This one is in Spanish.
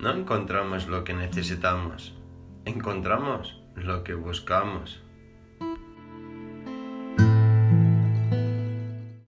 No encontramos lo que necesitamos, encontramos lo que buscamos.